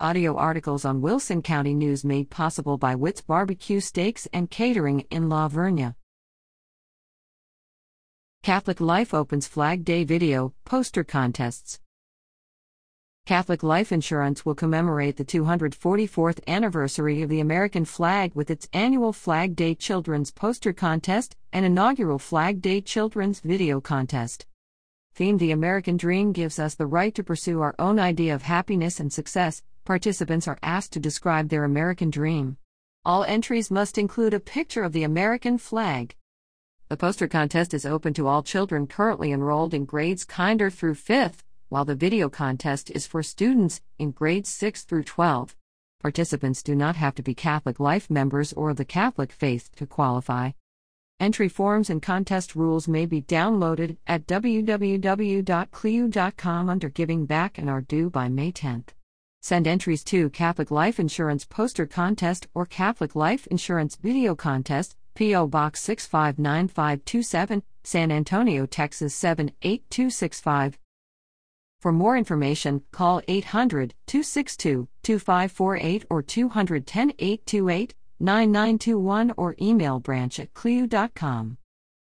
Audio articles on Wilson County News made possible by Witt's Barbecue Steaks and Catering in La Vernia. Catholic Life opens Flag Day video poster contests. Catholic Life Insurance will commemorate the 244th anniversary of the American flag with its annual Flag Day Children's Poster Contest and inaugural Flag Day Children's Video Contest. Theme The American Dream gives us the right to pursue our own idea of happiness and success, participants are asked to describe their American dream. All entries must include a picture of the American flag. The poster contest is open to all children currently enrolled in grades kinder through 5th, while the video contest is for students in grades 6 through 12. Participants do not have to be Catholic Life members or of the Catholic faith to qualify. Entry forms and contest rules may be downloaded at www.cliu.com under Giving Back and are due by May 10th. Send entries to Catholic Life Insurance Poster Contest or Catholic Life Insurance Video Contest, P.O. Box 659527, San Antonio, Texas 78265. For more information, call 800 262 2548 or 210 828 9921 or email branch at.